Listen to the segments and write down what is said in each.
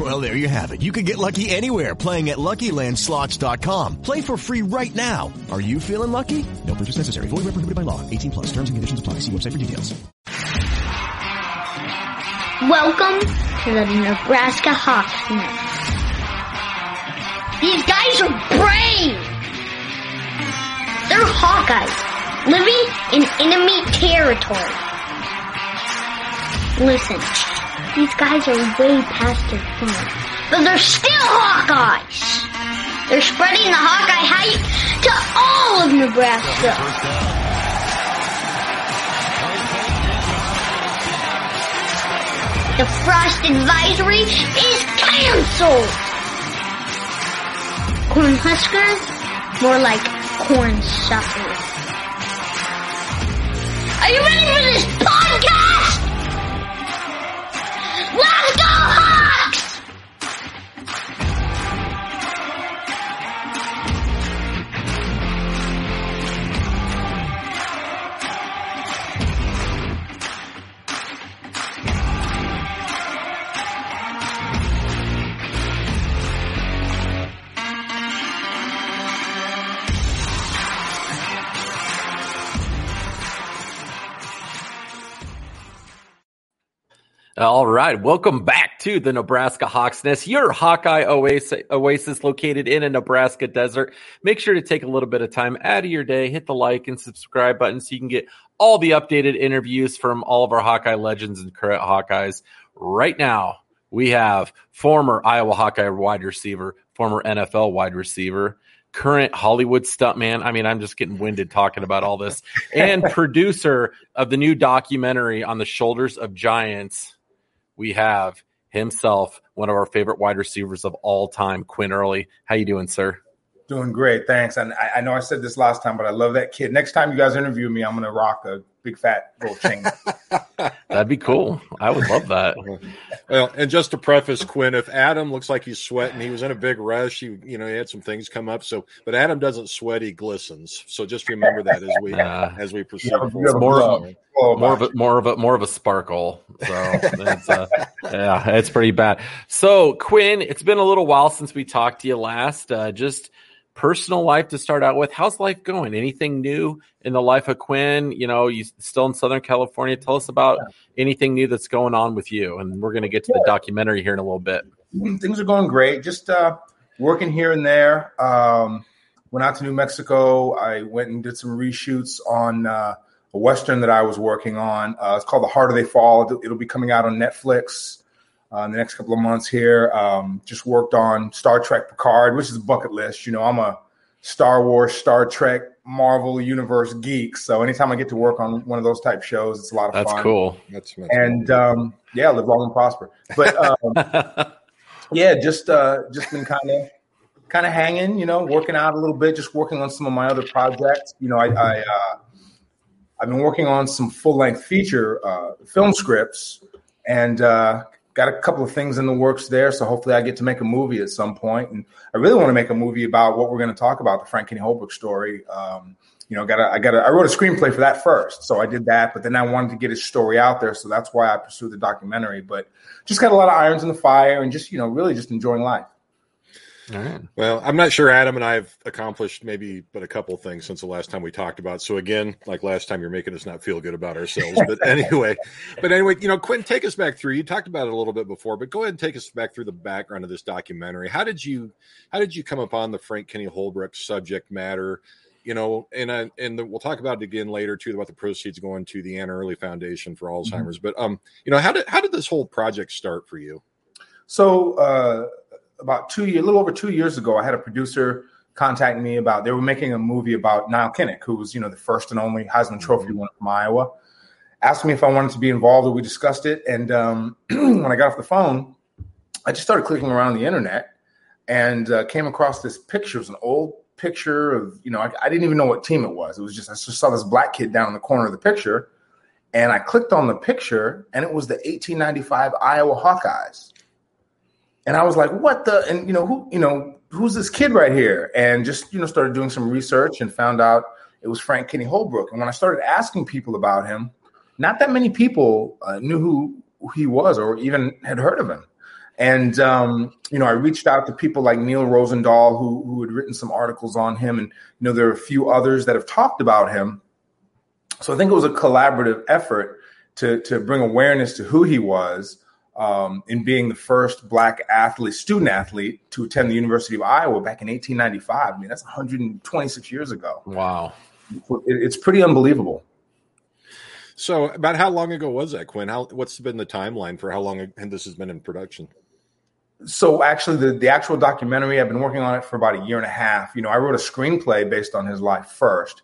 Well, there you have it. You can get lucky anywhere playing at LuckyLandSlots.com. Play for free right now. Are you feeling lucky? No purchase necessary. Void where prohibited by law. 18 plus. Terms and conditions apply. See website for details. Welcome to the Nebraska Hawks These guys are brave. They're Hawkeyes living in enemy territory. Listen, these guys are way past their prime, but they're still Hawkeyes. They're spreading the Hawkeye hype to all of Nebraska. The frost advisory is canceled. Corn Husker, more like corn sucker. Are you ready for this All right, welcome back to the Nebraska Hawks Nest, your Hawkeye oasis, oasis located in a Nebraska desert. Make sure to take a little bit of time out of your day, hit the like and subscribe button so you can get all the updated interviews from all of our Hawkeye legends and current Hawkeyes. Right now, we have former Iowa Hawkeye wide receiver, former NFL wide receiver, current Hollywood stuntman. I mean, I'm just getting winded talking about all this, and producer of the new documentary on the shoulders of giants. We have himself, one of our favorite wide receivers of all time, Quinn Early. How you doing, sir? Doing great, thanks. And I, I know I said this last time, but I love that kid. Next time you guys interview me, I'm going to rock a big fat gold chain. That'd be cool. I would love that. Well, and just to preface, Quinn, if Adam looks like he's sweating, he was in a big rush. He, you know, he had some things come up. So, but Adam doesn't sweat; he glistens. So just remember that as we Uh, as we proceed. Yeah, forward. more love. of, Oh, more of a more of a more of a sparkle. So it's, uh, yeah, it's pretty bad. So Quinn, it's been a little while since we talked to you last. Uh, just personal life to start out with. How's life going? Anything new in the life of Quinn? You know, you still in Southern California. Tell us about anything new that's going on with you, and we're going to get to the documentary here in a little bit. things are going great. Just uh, working here and there. Um, went out to New Mexico. I went and did some reshoots on uh, a western that I was working on. Uh, it's called The Harder They Fall. It'll be coming out on Netflix uh, in the next couple of months here. Um, just worked on Star Trek Picard, which is a bucket list. You know, I'm a Star Wars, Star Trek, Marvel Universe geek. So anytime I get to work on one of those type shows, it's a lot of fun. That's fun. cool. That's, that's And um, yeah, live long and prosper. But um, yeah, just uh, just been kind of kind of hanging, you know, working out a little bit, just working on some of my other projects. You know, I, I uh, I've been working on some full length feature uh, film scripts, and uh, got a couple of things in the works there. So hopefully, I get to make a movie at some point. And I really want to make a movie about what we're going to talk about, the Frank Kinney Holbrook story. Um, you know, got I got I wrote a screenplay for that first, so I did that. But then I wanted to get his story out there, so that's why I pursued the documentary. But just got a lot of irons in the fire, and just you know, really just enjoying life. All right. Well, I'm not sure Adam and I have accomplished maybe but a couple of things since the last time we talked about. So again, like last time, you're making us not feel good about ourselves. But anyway, but anyway, you know, Quinn, take us back through. You talked about it a little bit before, but go ahead and take us back through the background of this documentary. How did you how did you come upon the Frank Kinney Holbrook subject matter? you know, and I, and the, we'll talk about it again later too about the proceeds going to the Ann Early Foundation for Alzheimer's. Mm-hmm. But um, you know, how did how did this whole project start for you? So uh, about two years, a little over two years ago, I had a producer contact me about they were making a movie about Nile Kinnick, who was you know the first and only Heisman Trophy mm-hmm. winner from Iowa. Asked me if I wanted to be involved, and we discussed it. And um, when I got off the phone, I just started clicking around the internet and uh, came across this picture. It was an old picture of you know I, I, didn't even know what team it was. It was just I just saw this black kid down in the corner of the picture, and I clicked on the picture, and it was the 1895 Iowa Hawkeyes. And I was like, "What the?" And you know who you know who's this kid right here? And just you know started doing some research and found out it was Frank Kinney Holbrook. And when I started asking people about him, not that many people uh, knew who he was or even had heard of him. And um, you know, I reached out to people like Neal Rozendaal, who who had written some articles on him, and you know, there are a few others that have talked about him. So I think it was a collaborative effort to to bring awareness to who he was um, in being the first black athlete, student athlete, to attend the University of Iowa back in 1895. I mean, that's 126 years ago. Wow, it, it's pretty unbelievable. So, about how long ago was that, Quinn? How what's been the timeline for how long this has been in production? so actually the, the actual documentary i've been working on it for about a year and a half you know i wrote a screenplay based on his life first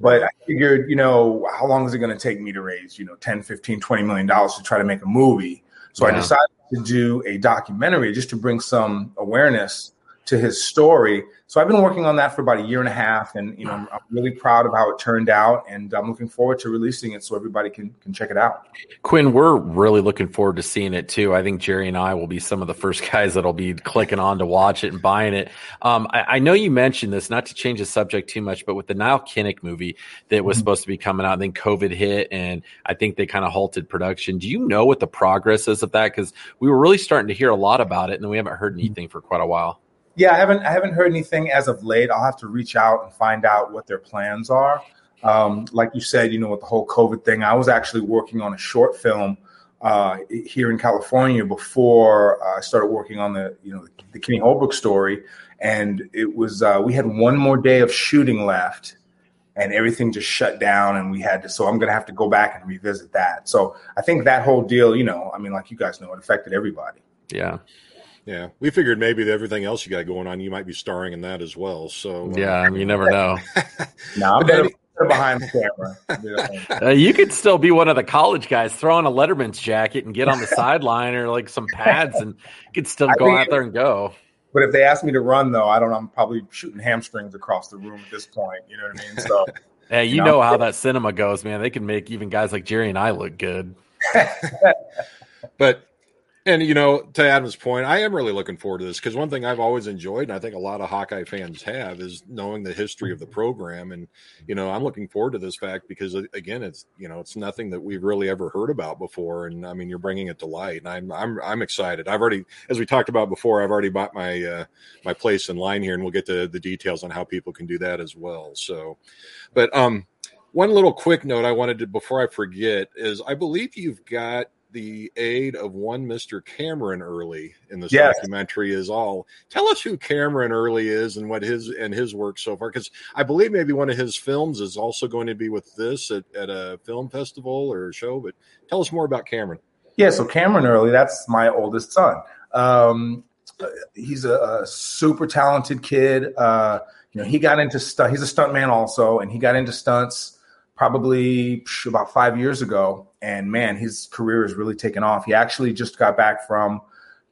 but i figured you know how long is it going to take me to raise you know 10 15 20 million dollars to try to make a movie so yeah. i decided to do a documentary just to bring some awareness to his story. So I've been working on that for about a year and a half, and you know I'm, I'm, really proud of how it turned out, and I'm looking forward to releasing it so everybody can can check it out. Quinn, we're really looking forward to seeing it too. I think Jerry and I will be some of the first guys that'll be clicking on to watch it and buying it. Um, I, I, know you mentioned this, not to change the subject too much, but with the Nile Kinnick movie that was mm-hmm. supposed to be coming out, and then COVID hit, and I think they kind of halted production. Do you know what the progress is of that? Because we were really starting to hear a lot about it, and we haven't heard anything for quite a while. Yeah, I haven't I haven't heard anything as of late. I'll have to reach out and find out what their plans are. Um, like you said, you know, with the whole COVID thing, I was actually working on a short film uh, here in California before uh, I started working on the you know the Kinney Holbrook story, and it was uh, we had one more day of shooting left, and everything just shut down, and we had to. So I'm to have to go back and revisit that. So I think that whole deal, you know, I mean, like you guys know, it affected everybody. Yeah. Yeah, we figured maybe everything else you got going on, you might be starring in that as well. So uh, yeah, you never know. no, I'm better, behind the camera. uh, you could still be one of the college guys, throw on a Letterman's jacket and get on the sideline or like some pads, and you could still go out there and go. But if they ask me to run, though, I don't. I'm probably shooting hamstrings across the room at this point. You know what I mean? So. Hey, you, you know, know how that cinema goes, man. They can make even guys like Jerry and I look good. but and you know, to Adam's point, I am really looking forward to this because one thing I've always enjoyed, and I think a lot of Hawkeye fans have, is knowing the history of the program. And you know, I'm looking forward to this fact because again, it's you know, it's nothing that we've really ever heard about before. And I mean, you're bringing it to light, and I'm I'm I'm excited. I've already, as we talked about before, I've already bought my uh, my place in line here, and we'll get to the details on how people can do that as well. So, but um, one little quick note I wanted to before I forget is I believe you've got the aid of one Mr. Cameron Early in this yes. documentary is all. Tell us who Cameron Early is and what his and his work so far, because I believe maybe one of his films is also going to be with this at, at a film festival or a show. But tell us more about Cameron. Yeah, so Cameron Early, that's my oldest son. Um, he's a, a, super talented kid. Uh, you know, he got into stunt. He's a stunt man also, and he got into stunts probably about five years ago. And man, his career has really taken off. He actually just got back from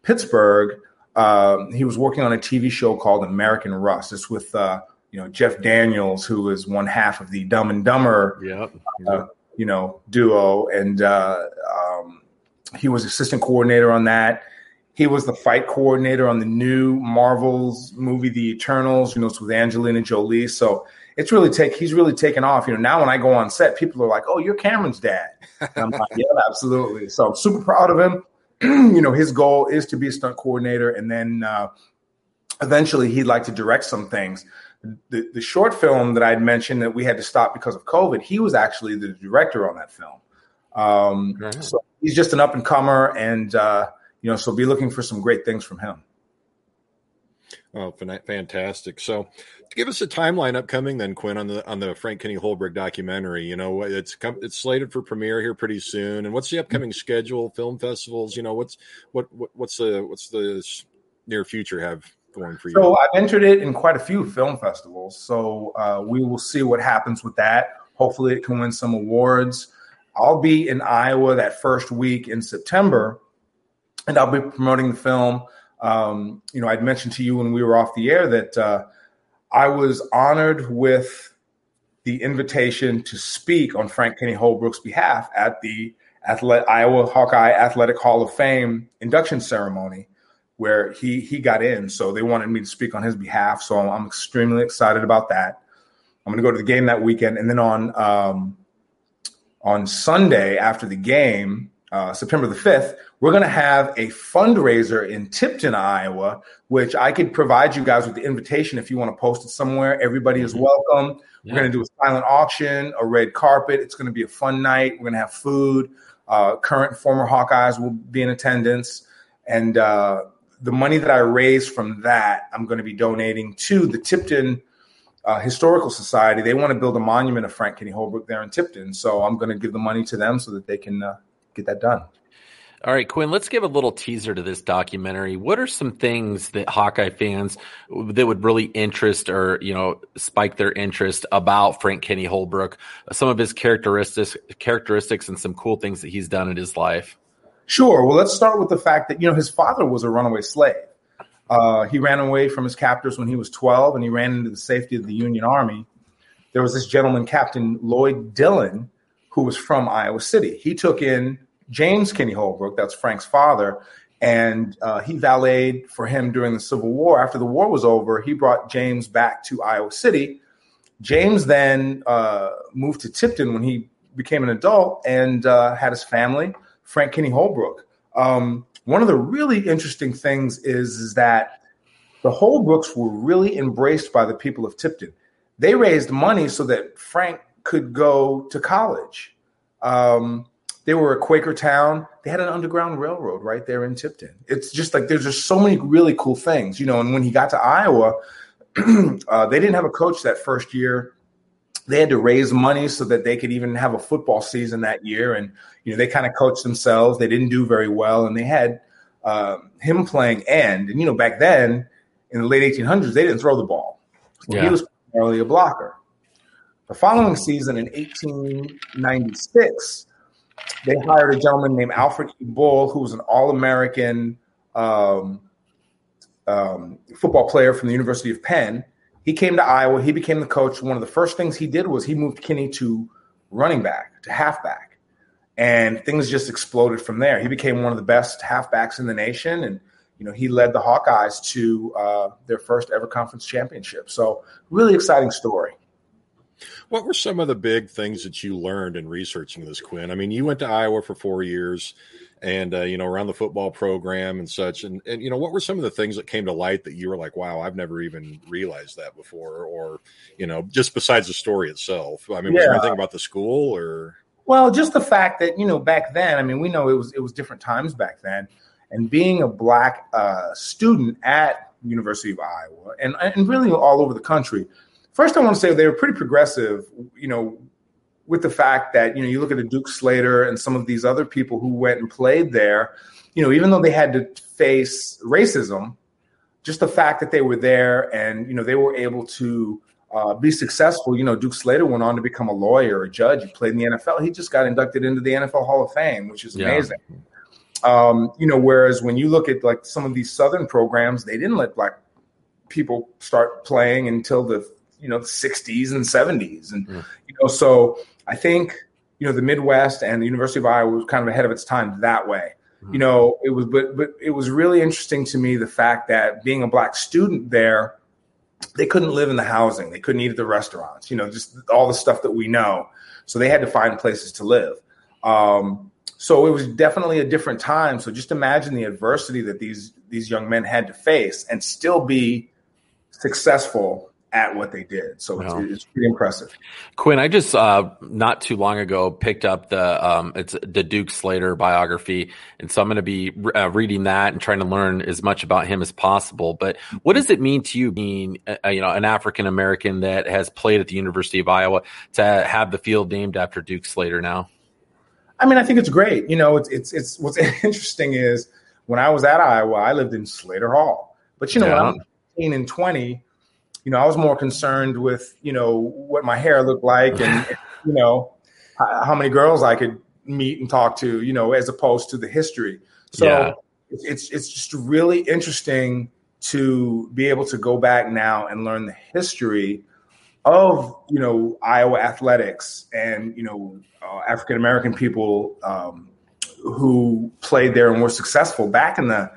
Pittsburgh. Um, he was working on a TV show called American Rust. It's with uh, you know Jeff Daniels, who is one half of the Dumb and Dumber, yep. uh, you know, duo, and uh, um, he was assistant coordinator on that. He was the fight coordinator on the new Marvel's movie, The Eternals. You know, it's with Angelina Jolie. So it's really take he's really taken off. You know, now when I go on set, people are like, "Oh, you're Cameron's dad." And I'm like, "Yeah, absolutely." So I'm super proud of him. you know, his goal is to be a stunt coordinator, and then uh, eventually he'd like to direct some things. The, the short film that I'd mentioned that we had to stop because of COVID, he was actually the director on that film. Um, mm-hmm. So he's just an up and comer, and uh, you know, so be looking for some great things from him. Oh, fantastic! So, give us a timeline upcoming then, Quinn, on the on the Frank Kinney Holbrook documentary. You know, it's it's slated for premiere here pretty soon. And what's the upcoming schedule? Film festivals? You know, what's what, what what's the what's the near future have going for you? So I've entered it in quite a few film festivals. So uh, we will see what happens with that. Hopefully, it can win some awards. I'll be in Iowa that first week in September, and I'll be promoting the film. Um, you know, I'd mentioned to you when we were off the air that uh, I was honored with the invitation to speak on Frank Kinney Holbrook's behalf at the Athlet- Iowa Hawkeye Athletic Hall of Fame induction ceremony, where he he got in. So they wanted me to speak on his behalf. So I'm extremely excited about that. I'm going to go to the game that weekend, and then on um, on Sunday after the game, uh, September the 5th, we're going to have a fundraiser in Tipton, Iowa, which I could provide you guys with the invitation if you want to post it somewhere. Everybody is mm-hmm. welcome. Yeah. We're going to do a silent auction, a red carpet. It's going to be a fun night. We're going to have food. Uh, current former Hawkeyes will be in attendance. And uh, the money that I raise from that, I'm going to be donating to the Tipton uh, Historical Society. They want to build a monument of Frank Kinney Holbrook there in Tipton. So I'm going to give the money to them so that they can uh, get that done. All right, Quinn, let's give a little teaser to this documentary. What are some things that Hawkeye fans that would really interest or, you know, spike their interest about Frank Kinney Holbrook, some of his characteristics characteristics and some cool things that he's done in his life? Sure. Well, let's start with the fact that, you know, his father was a runaway slave. Uh, he ran away from his captors when he was 12 and he ran into the safety of the Union Army. There was this gentleman, Captain Lloyd Dillon, who was from Iowa City. He took in James Kenny Holbrook, that's Frank's father, and uh, he valeted for him during the Civil War. After the war was over, he brought James back to Iowa City. James then uh, moved to Tipton when he became an adult and uh, had his family, Frank Kinney Holbrook. Um, one of the really interesting things is, is that the Holbrooks were really embraced by the people of Tipton. They raised money so that Frank could go to college. Um, they were a Quaker town. They had an underground railroad right there in Tipton. It's just like there's just so many really cool things, you know. And when he got to Iowa, uh, they didn't have a coach that first year. They had to raise money so that they could even have a football season that year. And you know, they kind of coached themselves. They didn't do very well, and they had uh, him playing end. And you know, back then in the late 1800s, they didn't throw the ball. So yeah. He was primarily a blocker. The following season in 1896 they hired a gentleman named Alfred E. Bull, who was an All American um, um, football player from the University of Penn. He came to Iowa. He became the coach. One of the first things he did was he moved Kinney to running back, to halfback. And things just exploded from there. He became one of the best halfbacks in the nation. And, you know, he led the Hawkeyes to uh, their first ever conference championship. So, really exciting story. What were some of the big things that you learned in researching this, Quinn? I mean, you went to Iowa for four years and uh, you know around the football program and such and and you know what were some of the things that came to light that you were like wow i've never even realized that before or you know just besides the story itself i mean yeah. was there anything about the school or well just the fact that you know back then i mean we know it was it was different times back then and being a black uh, student at university of iowa and and really all over the country First, I want to say they were pretty progressive, you know, with the fact that, you know, you look at a Duke Slater and some of these other people who went and played there, you know, even though they had to face racism, just the fact that they were there and, you know, they were able to uh, be successful. You know, Duke Slater went on to become a lawyer, a judge. He played in the NFL. He just got inducted into the NFL Hall of Fame, which is amazing. Yeah. Um, you know, whereas when you look at like some of these Southern programs, they didn't let black people start playing until the you know the 60s and 70s and mm. you know so i think you know the midwest and the university of iowa was kind of ahead of its time that way. Mm. you know it was but but it was really interesting to me the fact that being a black student there they couldn't live in the housing. They couldn't eat at the restaurants you know just all the stuff that we know. So they had to find places to live. Um, so it was definitely a different time. So just imagine the adversity that these these young men had to face and still be successful at what they did. So it's, it's pretty impressive. Quinn, I just uh, not too long ago picked up the um, it's the Duke Slater biography, and so I'm going to be uh, reading that and trying to learn as much about him as possible. But what does it mean to you, being uh, you know an African American that has played at the University of Iowa, to have the field named after Duke Slater now? I mean, I think it's great. You know, it's it's it's what's interesting is when I was at Iowa, I lived in Slater Hall, but you know, yeah. when I'm 18 and 20 you know, I was more concerned with, you know, what my hair looked like and, you know, how many girls I could meet and talk to, you know, as opposed to the history. So yeah. it's, it's just really interesting to be able to go back now and learn the history of, you know, Iowa athletics and, you know, uh, African American people um, who played there and were successful back in the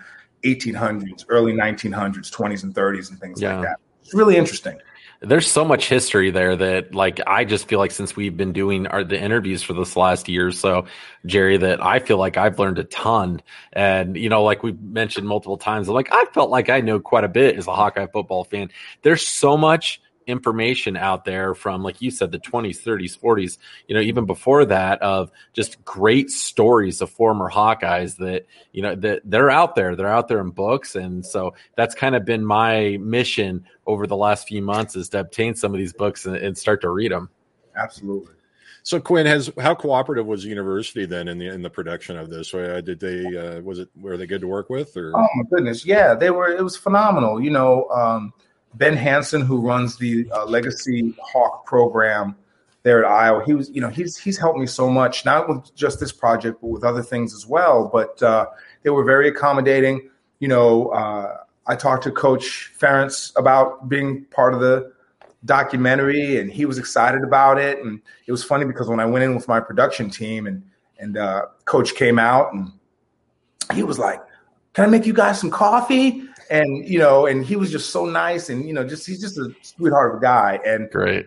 1800s, early 1900s, 20s and 30s and things yeah. like that. It's really interesting. There's so much history there that, like, I just feel like since we've been doing our, the interviews for this last year or so, Jerry, that I feel like I've learned a ton. And, you know, like we mentioned multiple times, like, I felt like I know quite a bit as a Hawkeye football fan. There's so much information out there from like you said the 20s 30s 40s you know even before that of just great stories of former hawkeyes that you know that they're out there they're out there in books and so that's kind of been my mission over the last few months is to obtain some of these books and, and start to read them absolutely so Quinn has how cooperative was the university then in the in the production of this? Uh, did they uh, was it were they good to work with? Or oh my goodness, yeah, they were. It was phenomenal. You know, um, Ben Hanson, who runs the uh, Legacy Hawk program there at Iowa, he was, you know, he's he's helped me so much, not with just this project, but with other things as well. But uh, they were very accommodating. You know, uh, I talked to Coach Ferentz about being part of the documentary, and he was excited about it. And it was funny because when I went in with my production team, and and uh, Coach came out, and he was like, "Can I make you guys some coffee?" And you know, and he was just so nice, and you know, just he's just a sweetheart of a guy. And great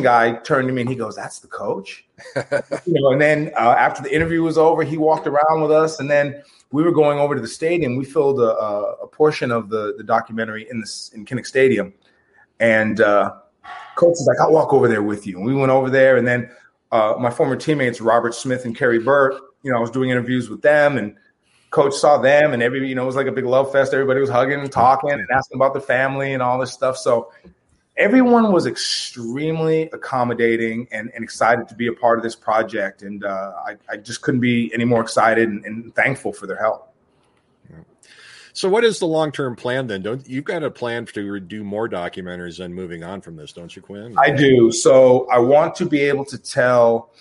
guy turned to me and he goes, "That's the coach," you know. And then uh, after the interview was over, he walked around with us, and then we were going over to the stadium. We filmed a, a portion of the the documentary in this in Kinnick Stadium, and uh, coach was like, "I'll walk over there with you." And we went over there, and then uh, my former teammates Robert Smith and Kerry Burt, you know, I was doing interviews with them, and coach saw them and every you know it was like a big love fest. Everybody was hugging and talking and asking about the family and all this stuff. So everyone was extremely accommodating and, and excited to be a part of this project. And uh, I, I, just couldn't be any more excited and, and thankful for their help. So what is the long-term plan then? Don't you've got a plan to do more documentaries and moving on from this don't you quinn? I do. So i want to be able to tell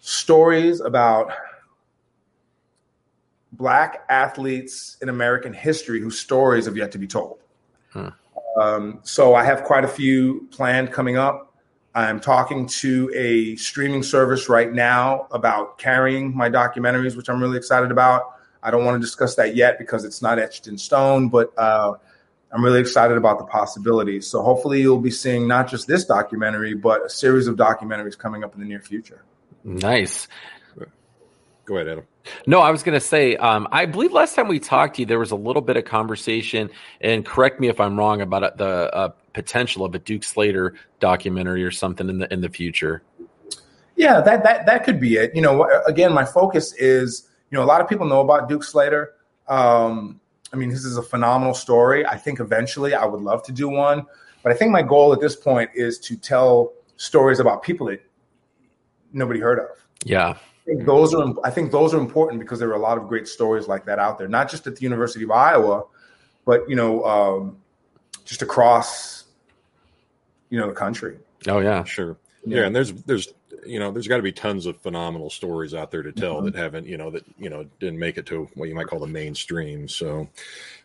stories about black athletes in American history whose stories have yet to be told. Huh. Um, so I have quite a few planned coming up. I'm talking to a streaming service right now about carrying my documentaries, which I'm really excited about. I don't want to discuss that yet because it's not etched in stone, but uh, I'm really excited about the possibilities. So hopefully you'll be seeing not just this documentary, but a series of documentaries coming up in the near future. Nice. Go ahead, Adam. No, I was going to say, um, I believe last time we talked to you, there was a little bit of conversation, and correct me if I'm wrong about the uh, potential of a Duke Slater documentary or something in the in the future. Yeah, that that that could be it. You know, again, my focus is, you know, a lot of people know about Duke Slater. Um, I mean, this is a phenomenal story. I think eventually I would love to do one, but I think my goal at this point is to tell stories about people that nobody heard of. Yeah think those are I think those are important because there are a lot of great stories like that out there, not just at the University of Iowa, but you know, um, just across you know the country. Oh yeah, sure. Yeah, yeah and there's there's you know there's got to be tons of phenomenal stories out there to tell mm-hmm. that haven't you know that you know didn't make it to what you might call the mainstream. So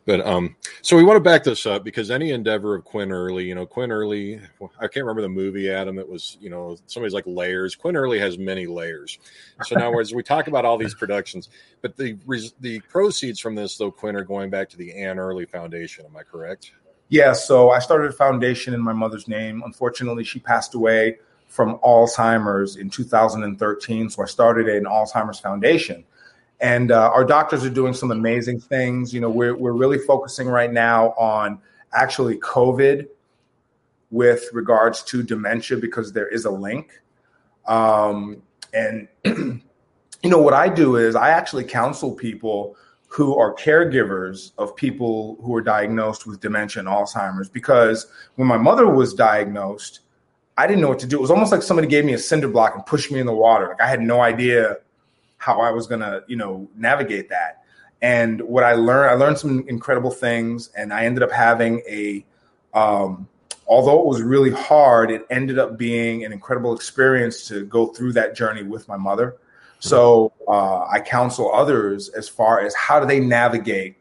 but um, so we want to back this up because any endeavor of Quinn Early, you know, Quinn Early, I can't remember the movie, Adam. It was, you know, somebody's like layers. Quinn Early has many layers. So now, as we talk about all these productions, but the the proceeds from this, though, Quinn, are going back to the Ann Early Foundation. Am I correct? Yeah. So I started a foundation in my mother's name. Unfortunately, she passed away from Alzheimer's in 2013. So I started an Alzheimer's Foundation and uh, our doctors are doing some amazing things. You know, we're we're really focusing right now on actually COVID with regards to dementia because there is a link. Um, and you know what I do is I actually counsel people who are caregivers of people who are diagnosed with dementia and Alzheimer's because when my mother was diagnosed, I didn't know what to do. It was almost like somebody gave me a cinder block and pushed me in the water. Like I had no idea how I was gonna, you know, navigate that. And what I learned, I learned some incredible things, and I ended up having a, um, although it was really hard, it ended up being an incredible experience to go through that journey with my mother. So uh, I counsel others as far as how do they navigate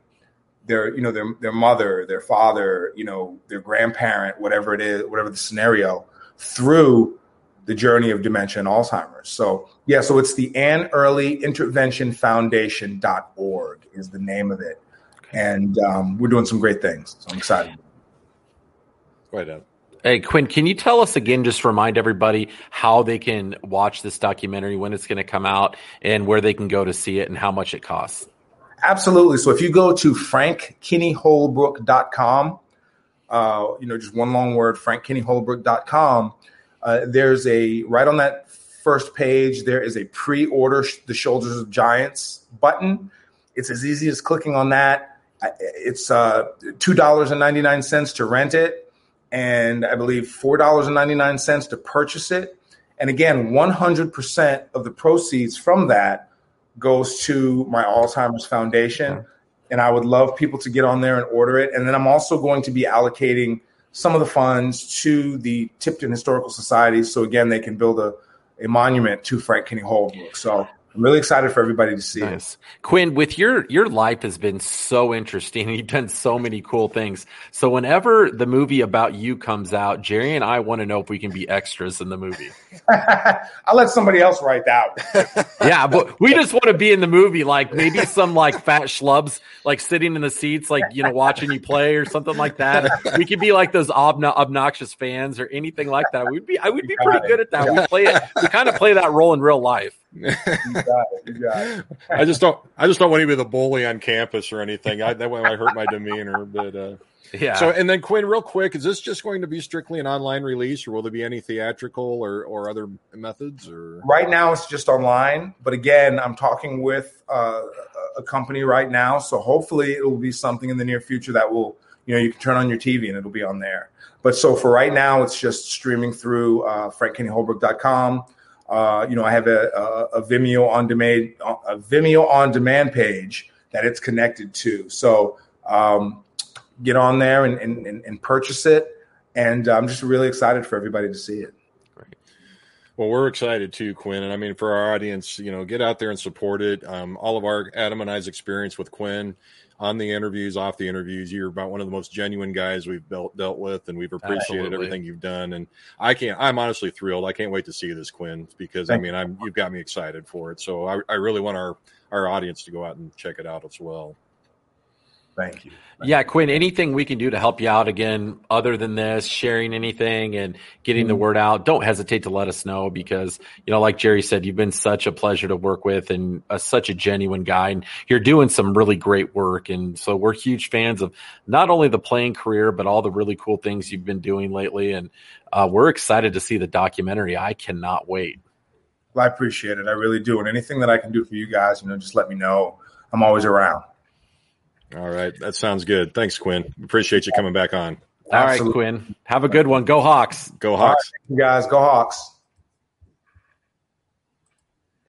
their, you know, their their mother, their father, you know, their grandparent, whatever it is, whatever the scenario, through the journey of dementia and Alzheimer's. So yeah, so it's the Ann Early Intervention Foundation.org is the name of it. And um, we're doing some great things. So I'm excited. Right on. Hey, Quinn, can you tell us again, just remind everybody how they can watch this documentary, when it's going to come out, and where they can go to see it and how much it costs? Absolutely. So if you go to frankkinneyholbrook.com, uh, you know, just one long word, frankkinneyholbrook.com, uh, there's a, right on that first page, there is a pre-order The Shoulders of Giants button. It's as easy as clicking on that. It's uh, $2.99 to rent it and I believe $4.99 to purchase it. And again, 100% of the proceeds from that goes to my Alzheimer's Foundation. And I would love people to get on there and order it. And then I'm also going to be allocating some of the funds to the Tipton Historical Society. So again, they can build a, a monument to Frank Kinney Holbrook. So I'm really excited for everybody to see nice. it. Quinn, with your your life has been so interesting. You've done so many cool things. So whenever the movie about you comes out, Jerry and I want to know if we can be extras in the movie. I'll let somebody else write that. yeah, but we just want to be in the movie, like maybe some like fat schlubs, like sitting in the seats, like you know, watching you play or something like that. We could be like those obno- obnoxious fans or anything like that. We'd be, I would be pretty good at that. We play it. We kind of play that role in real life. I just don't. I just don't want to be the bully on campus or anything. I, that might hurt my demeanor. But uh, yeah. So and then Quinn, real quick, is this just going to be strictly an online release, or will there be any theatrical or or other methods? Or right now, it's just online. But again, I'm talking with uh, a company right now, so hopefully it will be something in the near future that will you know you can turn on your TV and it'll be on there. But so for right now, it's just streaming through uh, frankkinneyholbrook.com. Uh, you know, I have a, a, a, Vimeo on demand a Vimeo on demand page that it's connected to. So um, get on there and, and, and purchase it. And I'm just really excited for everybody to see it. Well, we're excited too, Quinn. And I mean, for our audience, you know, get out there and support it. Um, all of our Adam and I's experience with Quinn on the interviews, off the interviews. You're about one of the most genuine guys we've dealt, dealt with, and we've appreciated Absolutely. everything you've done. And I can't, I'm honestly thrilled. I can't wait to see this, Quinn, because Thank I mean, I'm, you've got me excited for it. So I, I really want our, our audience to go out and check it out as well. Thank you. Thank yeah, you. Quinn, anything we can do to help you out again, other than this, sharing anything and getting mm-hmm. the word out, don't hesitate to let us know because, you know, like Jerry said, you've been such a pleasure to work with and a, such a genuine guy. And you're doing some really great work. And so we're huge fans of not only the playing career, but all the really cool things you've been doing lately. And uh, we're excited to see the documentary. I cannot wait. Well, I appreciate it. I really do. And anything that I can do for you guys, you know, just let me know. I'm always around. All right. That sounds good. Thanks, Quinn. Appreciate you coming back on. All Absolutely. right, Quinn. Have a good one. Go Hawks. Go Hawks. Right, guys, go Hawks.